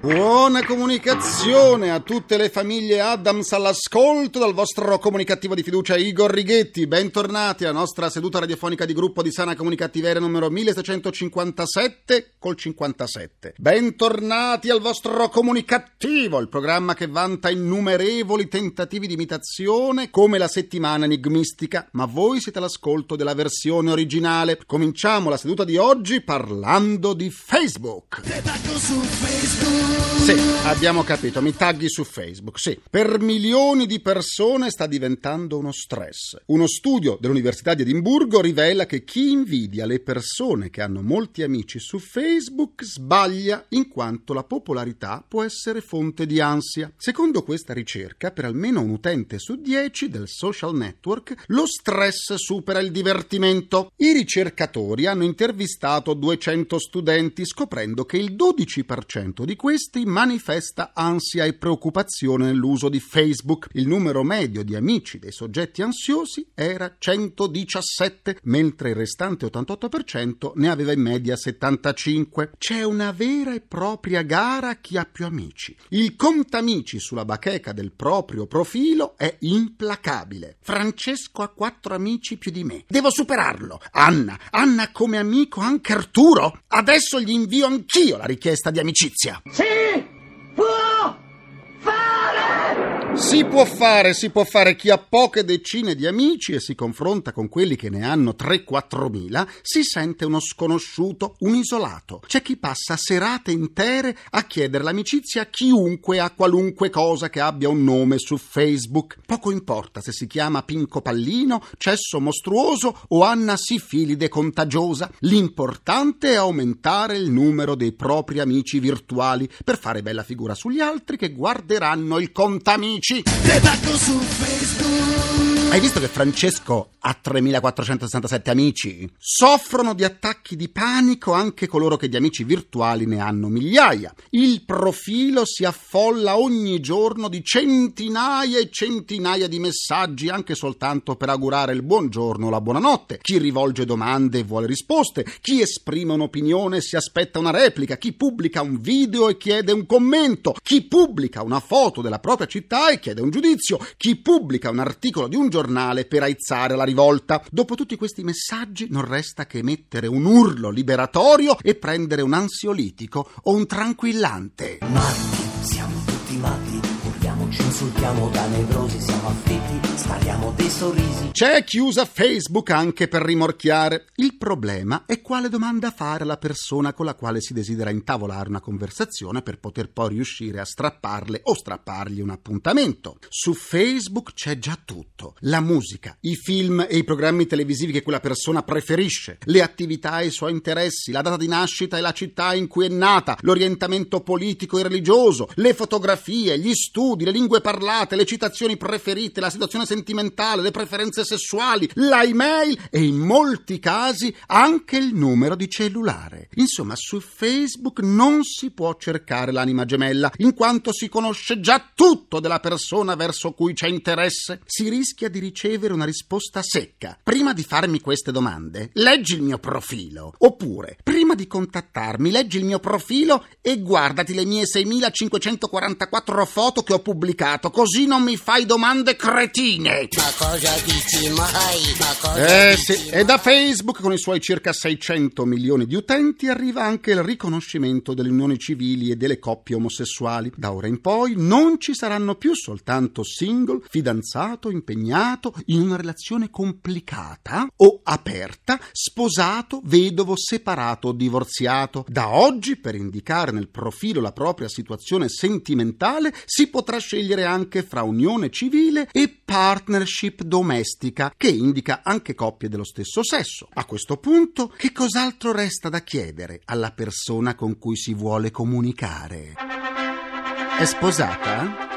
Buona comunicazione a tutte le famiglie Adams all'ascolto dal vostro comunicativo di fiducia Igor Righetti. Bentornati alla nostra seduta radiofonica di gruppo di sana comunicattiveria numero 1657 col 57. Bentornati al vostro comunicativo, il programma che vanta innumerevoli tentativi di imitazione come la settimana enigmistica, ma voi siete all'ascolto della versione originale. Cominciamo la seduta di oggi parlando di Facebook. su Facebook. Sì, abbiamo capito, mi tagghi su Facebook, sì. Per milioni di persone sta diventando uno stress. Uno studio dell'Università di Edimburgo rivela che chi invidia le persone che hanno molti amici su Facebook sbaglia in quanto la popolarità può essere fonte di ansia. Secondo questa ricerca, per almeno un utente su dieci del social network, lo stress supera il divertimento. I ricercatori hanno intervistato 200 studenti scoprendo che il 12% di questi questi manifesta ansia e preoccupazione nell'uso di Facebook. Il numero medio di amici dei soggetti ansiosi era 117, mentre il restante 88% ne aveva in media 75. C'è una vera e propria gara a chi ha più amici. Il contamici sulla bacheca del proprio profilo è implacabile. Francesco ha quattro amici più di me. Devo superarlo. Anna, Anna come amico anche Arturo. Adesso gli invio anch'io la richiesta di amicizia. Sì! Si può fare, si può fare. Chi ha poche decine di amici e si confronta con quelli che ne hanno 3-4 mila, si sente uno sconosciuto, un isolato. C'è chi passa serate intere a chiedere l'amicizia a chiunque, a qualunque cosa che abbia un nome su Facebook. Poco importa se si chiama Pinco Pallino, Cesso Mostruoso o Anna Sifilide Contagiosa. L'importante è aumentare il numero dei propri amici virtuali per fare bella figura sugli altri che guarderanno il contamici amici. Debacco su Facebook. Hai visto che Francesco ha 3467 amici? Soffrono di attacchi di panico anche coloro che di amici virtuali ne hanno migliaia. Il profilo si affolla ogni giorno di centinaia e centinaia di messaggi anche soltanto per augurare il buongiorno o la buonanotte. Chi rivolge domande e vuole risposte, chi esprime un'opinione e si aspetta una replica, chi pubblica un video e chiede un commento, chi pubblica una foto della propria città e chiede un giudizio, chi pubblica un articolo di un giornale giornale per aizzare la rivolta. Dopo tutti questi messaggi non resta che emettere un urlo liberatorio e prendere un ansiolitico o un tranquillante. Matti, siamo tutti matti, urliamo, ci insultiamo da nevrosi, siamo affetti spariamo dei sorrisi. C'è chi usa Facebook anche per rimorchiare. Il problema è quale domanda fare alla persona con la quale si desidera intavolare una conversazione per poter poi riuscire a strapparle o strappargli un appuntamento. Su Facebook c'è già tutto: la musica, i film e i programmi televisivi che quella persona preferisce, le attività e i suoi interessi, la data di nascita e la città in cui è nata, l'orientamento politico e religioso, le fotografie, gli studi, le lingue parlate, le citazioni preferite, la situazione sentimentale, le preferenze sessuali, la email e in molti casi anche il numero di cellulare. Insomma, su Facebook non si può cercare l'anima gemella, in quanto si conosce già tutto della persona verso cui c'è interesse. Si rischia di ricevere una risposta secca. Prima di farmi queste domande, leggi il mio profilo. Oppure, prima di contattarmi, leggi il mio profilo e guardati le mie 6544 foto che ho pubblicato, così non mi fai domande cretine. Ma cosa dici mai? Ma cosa eh sì, e da Facebook con i suoi circa 600 milioni di utenti arriva anche il riconoscimento delle unioni civili e delle coppie omosessuali. Da ora in poi non ci saranno più soltanto single, fidanzato, impegnato in una relazione complicata o aperta, sposato, vedovo, separato o divorziato. Da oggi, per indicare nel profilo la propria situazione sentimentale, si potrà scegliere anche fra unione civile e partnership domestica, che indica anche coppie dello stesso sesso. A questo punto, che cos'altro resta da chiedere alla persona con cui si vuole comunicare? È sposata?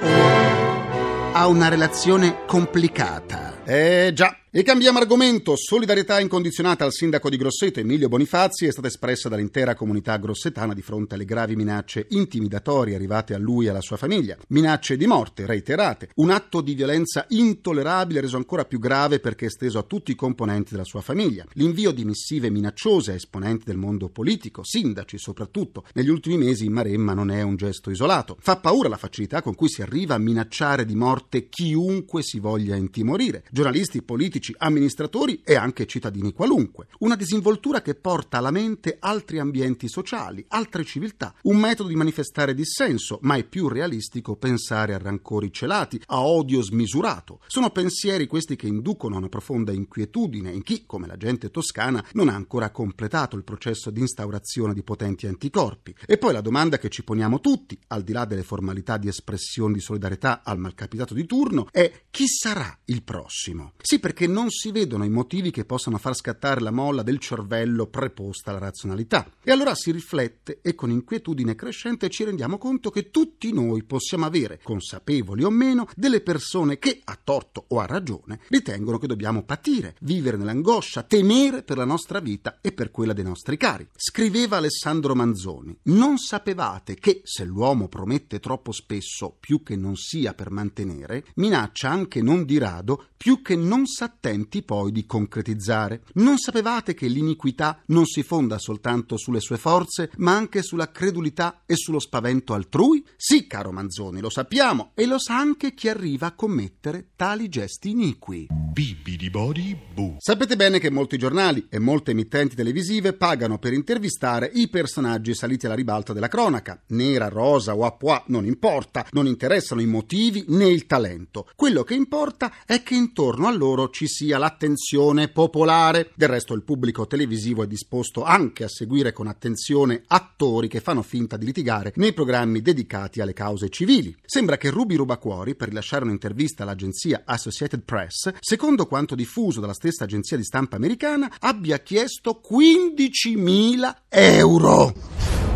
O ha una relazione complicata? Eh già, E cambiamo argomento. Solidarietà incondizionata al sindaco di Grosseto, Emilio Bonifazzi, è stata espressa dall'intera comunità grossetana di fronte alle gravi minacce intimidatorie arrivate a lui e alla sua famiglia. Minacce di morte reiterate. Un atto di violenza intollerabile reso ancora più grave perché esteso a tutti i componenti della sua famiglia. L'invio di missive minacciose a esponenti del mondo politico, sindaci soprattutto. Negli ultimi mesi in Maremma non è un gesto isolato. Fa paura la facilità con cui si arriva a minacciare di morte chiunque si voglia intimorire. Giornalisti, politici, politici, amministratori e anche cittadini qualunque. Una disinvoltura che porta alla mente altri ambienti sociali, altre civiltà, un metodo di manifestare dissenso, ma è più realistico pensare a rancori celati, a odio smisurato. Sono pensieri questi che inducono a una profonda inquietudine in chi, come la gente toscana, non ha ancora completato il processo di instaurazione di potenti anticorpi. E poi la domanda che ci poniamo tutti, al di là delle formalità di espressione di solidarietà al malcapitato di turno, è chi sarà il prossimo? Sì, perché non si vedono i motivi che possano far scattare la molla del cervello preposta alla razionalità. E allora si riflette e con inquietudine crescente ci rendiamo conto che tutti noi possiamo avere, consapevoli o meno, delle persone che, a torto o a ragione, ritengono che dobbiamo patire, vivere nell'angoscia, temere per la nostra vita e per quella dei nostri cari. Scriveva Alessandro Manzoni, non sapevate che se l'uomo promette troppo spesso più che non sia per mantenere, minaccia anche non di rado più che non s'attende attenti poi di concretizzare. Non sapevate che l'iniquità non si fonda soltanto sulle sue forze, ma anche sulla credulità e sullo spavento altrui? Sì, caro Manzoni, lo sappiamo e lo sa anche chi arriva a commettere tali gesti iniqui. Bibidi bu. Sapete bene che molti giornali e molte emittenti televisive pagano per intervistare i personaggi saliti alla ribalta della cronaca. Nera, rosa o a pois, non importa, non interessano i motivi né il talento. Quello che importa è che intorno a loro ci sia l'attenzione popolare. Del resto il pubblico televisivo è disposto anche a seguire con attenzione attori che fanno finta di litigare nei programmi dedicati alle cause civili. Sembra che Ruby Rubacuori, per rilasciare un'intervista all'agenzia Associated Press, secondo quanto diffuso dalla stessa agenzia di stampa americana, abbia chiesto 15.000 euro.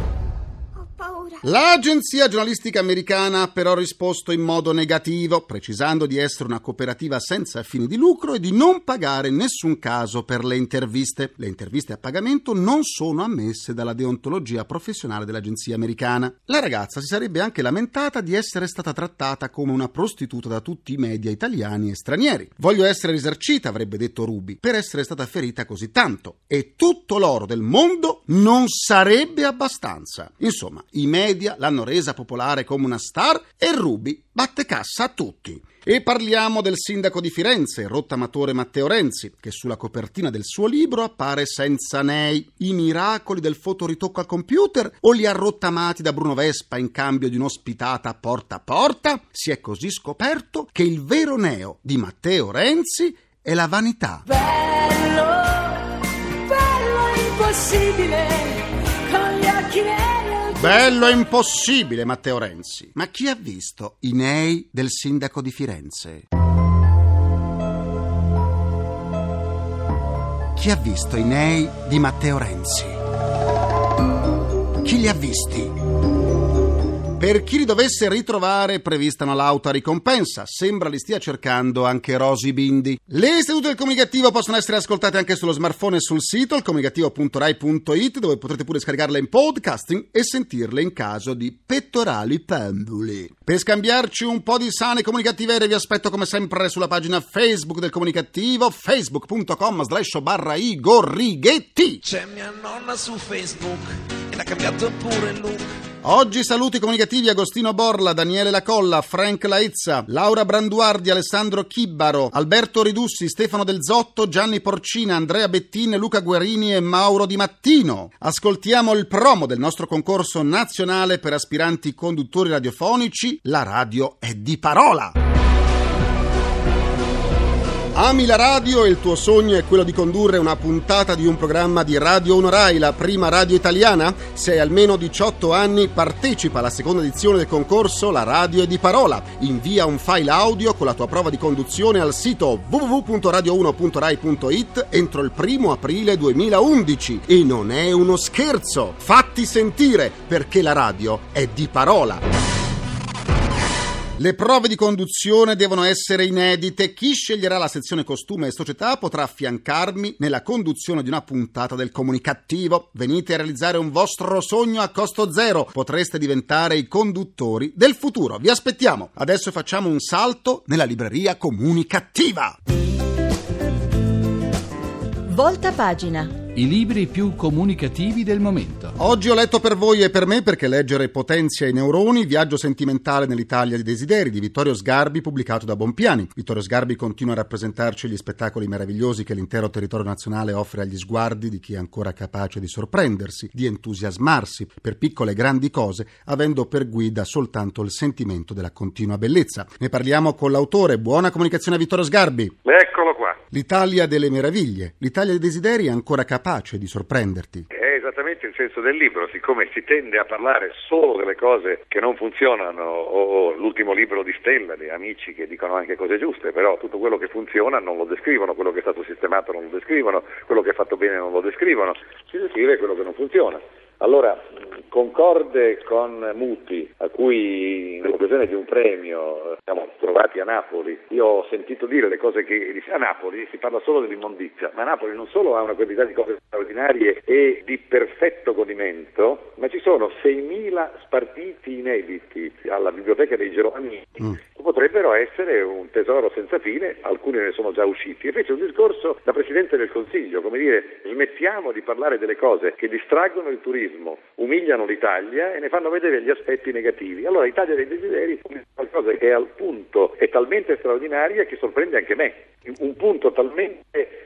L'agenzia giornalistica americana ha però risposto in modo negativo, precisando di essere una cooperativa senza fini di lucro e di non pagare nessun caso per le interviste. Le interviste a pagamento non sono ammesse dalla deontologia professionale dell'agenzia americana. La ragazza si sarebbe anche lamentata di essere stata trattata come una prostituta da tutti i media italiani e stranieri. Voglio essere risarcita, avrebbe detto Ruby, per essere stata ferita così tanto. E tutto l'oro del mondo non sarebbe abbastanza. Insomma, i media media l'hanno resa popolare come una star e Ruby batte cassa a tutti. E parliamo del sindaco di Firenze, rottamatore Matteo Renzi, che sulla copertina del suo libro appare senza nei. I miracoli del fotoritocco al computer o li ha rottamati da Bruno Vespa in cambio di un'ospitata porta a porta? Si è così scoperto che il vero neo di Matteo Renzi è la vanità. Bello, bello impossibile, Bello e impossibile, Matteo Renzi. Ma chi ha visto i nei del sindaco di Firenze? Chi ha visto i nei di Matteo Renzi? Chi li ha visti? Per chi li dovesse ritrovare, prevista una lauta ricompensa. Sembra li stia cercando anche Rosy Bindi. Le sedute del comunicativo possono essere ascoltate anche sullo smartphone e sul sito, comunicativo.rai.it, dove potrete pure scaricarle in podcasting e sentirle in caso di pettorali penduli. Per scambiarci un po' di sane comunicative vi aspetto come sempre sulla pagina Facebook del comunicativo, facebook.com slash barra Igor Righetti. C'è mia nonna su Facebook e l'ha cambiato pure look. Oggi saluti comunicativi Agostino Borla, Daniele Lacolla, Frank Laizza, Laura Branduardi, Alessandro Chibbaro, Alberto Ridussi, Stefano Del Zotto, Gianni Porcina, Andrea Bettine, Luca Guerini e Mauro Di Mattino. Ascoltiamo il promo del nostro concorso nazionale per aspiranti conduttori radiofonici. La radio è di parola. Ami la radio e il tuo sogno è quello di condurre una puntata di un programma di Radio 1 Rai, la prima radio italiana? Se hai almeno 18 anni, partecipa alla seconda edizione del concorso La radio è di parola. Invia un file audio con la tua prova di conduzione al sito www.radio1.rai.it entro il primo aprile 2011. E non è uno scherzo! Fatti sentire perché la radio è di parola. Le prove di conduzione devono essere inedite. Chi sceglierà la sezione costume e società potrà affiancarmi nella conduzione di una puntata del comunicativo. Venite a realizzare un vostro sogno a costo zero. Potreste diventare i conduttori del futuro. Vi aspettiamo. Adesso facciamo un salto nella libreria comunicativa. Volta pagina. I libri più comunicativi del momento. Oggi ho letto per voi e per me perché leggere potenzia i neuroni, viaggio sentimentale nell'Italia di desideri di Vittorio Sgarbi pubblicato da Bompiani. Vittorio Sgarbi continua a rappresentarci gli spettacoli meravigliosi che l'intero territorio nazionale offre agli sguardi di chi è ancora capace di sorprendersi, di entusiasmarsi per piccole e grandi cose, avendo per guida soltanto il sentimento della continua bellezza. Ne parliamo con l'autore. Buona comunicazione a Vittorio Sgarbi. Qua. L'Italia delle meraviglie. L'Italia dei desideri è ancora capace di sorprenderti. È esattamente il senso del libro, siccome si tende a parlare solo delle cose che non funzionano, o l'ultimo libro di Stella, di amici che dicono anche cose giuste, però tutto quello che funziona non lo descrivono, quello che è stato sistemato non lo descrivono, quello che è fatto bene non lo descrivono, si descrive quello che non funziona. Allora, concorde con Muti, a cui in occasione di un premio siamo trovati a Napoli, io ho sentito dire le cose che a Napoli si parla solo dell'immondizia, ma Napoli non solo ha una quantità di cose straordinarie e di perfetto godimento, ma ci sono 6.000 spartiti inediti alla biblioteca dei Geronimi mm. Potrebbero essere un tesoro senza fine, alcuni ne sono già usciti. E fece un discorso da Presidente del Consiglio, come dire, smettiamo di parlare delle cose che distraggono il turismo, umiliano l'Italia e ne fanno vedere gli aspetti negativi. Allora l'Italia dei desideri è qualcosa che è al punto, è talmente straordinaria che sorprende anche me, un punto talmente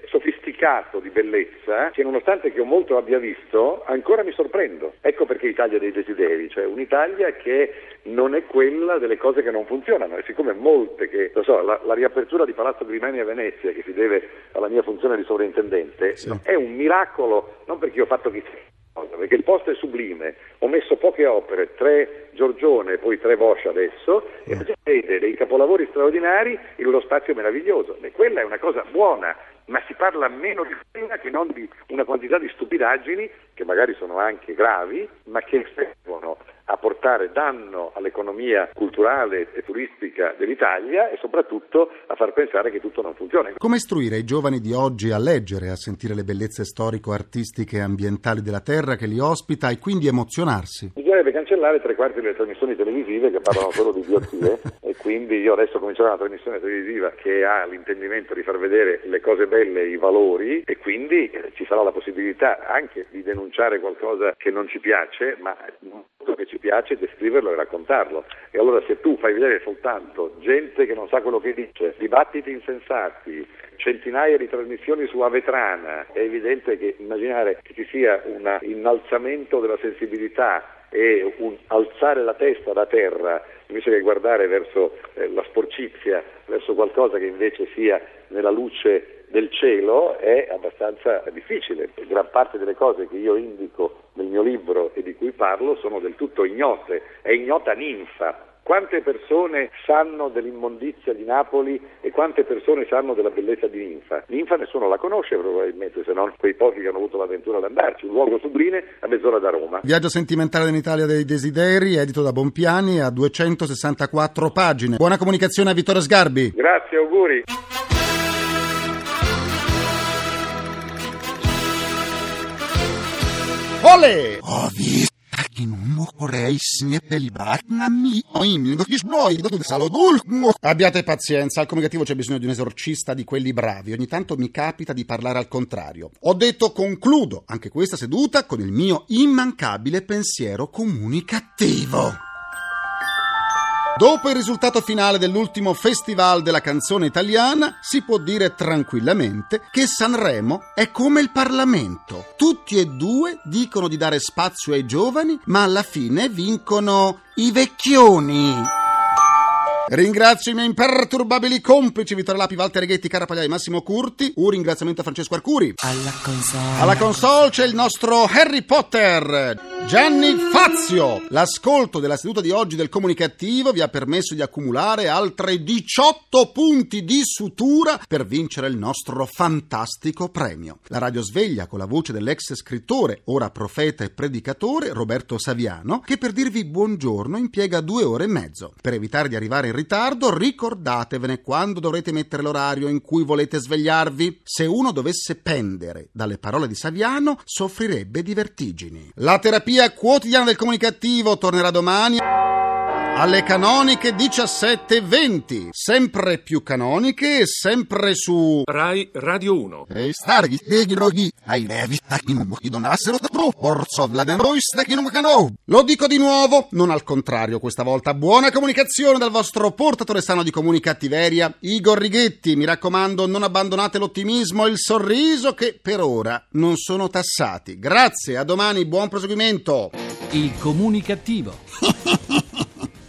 sofisticato di bellezza che nonostante che molto abbia visto, ancora mi sorprendo. Ecco perché Italia dei desideri, cioè un'Italia che non è quella delle cose che non funzionano e siccome molte che, lo so, la, la riapertura di Palazzo Grimani a Venezia che si deve alla mia funzione di sovrintendente sì. è un miracolo, non perché io ho fatto chissà perché il posto è sublime. Ho messo poche opere, tre Giorgione e poi tre Bosch adesso, e vede dei capolavori straordinari in uno spazio meraviglioso. E quella è una cosa buona, ma si parla meno di quella che non di una quantità di stupidaggini, che magari sono anche gravi, ma che servono a portare danno all'economia culturale e turistica dell'Italia e soprattutto a far pensare che tutto non funziona. Come istruire i giovani di oggi a leggere, a sentire le bellezze storico-artistiche e ambientali della terra che li ospita e quindi emozionarsi? Bisognerebbe cancellare tre quarti delle trasmissioni televisive che parlano solo di idiozie e quindi io adesso comincerò una trasmissione televisiva che ha l'intendimento di far vedere le cose belle, i valori e quindi eh, ci sarà la possibilità anche di denunciare qualcosa che non ci piace, ma che ci piace descriverlo e raccontarlo. E allora se tu fai vedere soltanto gente che non sa quello che dice, dibattiti insensati, centinaia di trasmissioni su Avetrana, è evidente che immaginare che ci sia un innalzamento della sensibilità e un alzare la testa da terra invece che guardare verso eh, la sporcizia, verso qualcosa che invece sia nella luce del cielo è abbastanza difficile. Gran parte delle cose che io indico nel mio libro e di cui parlo sono del tutto ignote. È ignota ninfa. Quante persone sanno dell'immondizia di Napoli e quante persone sanno della bellezza di Ninfa? Ninfa nessuno la conosce probabilmente, se non quei pochi che hanno avuto l'avventura ad andarci. Un luogo sublime a mezz'ora da Roma. Viaggio sentimentale in Italia dei desideri, edito da Bompiani, a 264 pagine. Buona comunicazione a Vittorio Sgarbi. Grazie, auguri. Vorrei snepelibarnami. Abbiate pazienza, al comunicativo c'è bisogno di un esorcista di quelli bravi. Ogni tanto mi capita di parlare al contrario. Ho detto concludo anche questa seduta con il mio immancabile pensiero comunicativo. Dopo il risultato finale dell'ultimo Festival della canzone italiana, si può dire tranquillamente che Sanremo è come il Parlamento. Tutti e due dicono di dare spazio ai giovani, ma alla fine vincono i vecchioni. Ringrazio i miei imperturbabili complici Vittorio Lapi, Walter Ghetti, Carapagliai, Massimo Curti. Un ringraziamento a Francesco Arcuri. Alla console. Alla console c'è il nostro Harry Potter. Gianni Fazio. L'ascolto della seduta di oggi del comunicativo vi ha permesso di accumulare altri 18 punti di sutura per vincere il nostro fantastico premio. La radio sveglia con la voce dell'ex scrittore, ora profeta e predicatore Roberto Saviano, che per dirvi buongiorno impiega due ore e mezzo. Per evitare di arrivare in ritardo, ricordatevene quando dovrete mettere l'orario in cui volete svegliarvi. Se uno dovesse pendere dalle parole di Saviano, soffrirebbe di vertigini. La terapia quotidiana del comunicativo tornerà domani alle canoniche 17.20, sempre più canoniche e sempre su Rai Radio 1. E starghi steghi rogi, ai levi stacchi non mi donassero da troppo, orso vladen roi stacchi non canò. Lo dico di nuovo, non al contrario questa volta. Buona comunicazione dal vostro portatore sano di comunicattiveria, Igor Righetti. Mi raccomando, non abbandonate l'ottimismo e il sorriso che per ora non sono tassati. Grazie, a domani, buon proseguimento. Il comunicativo.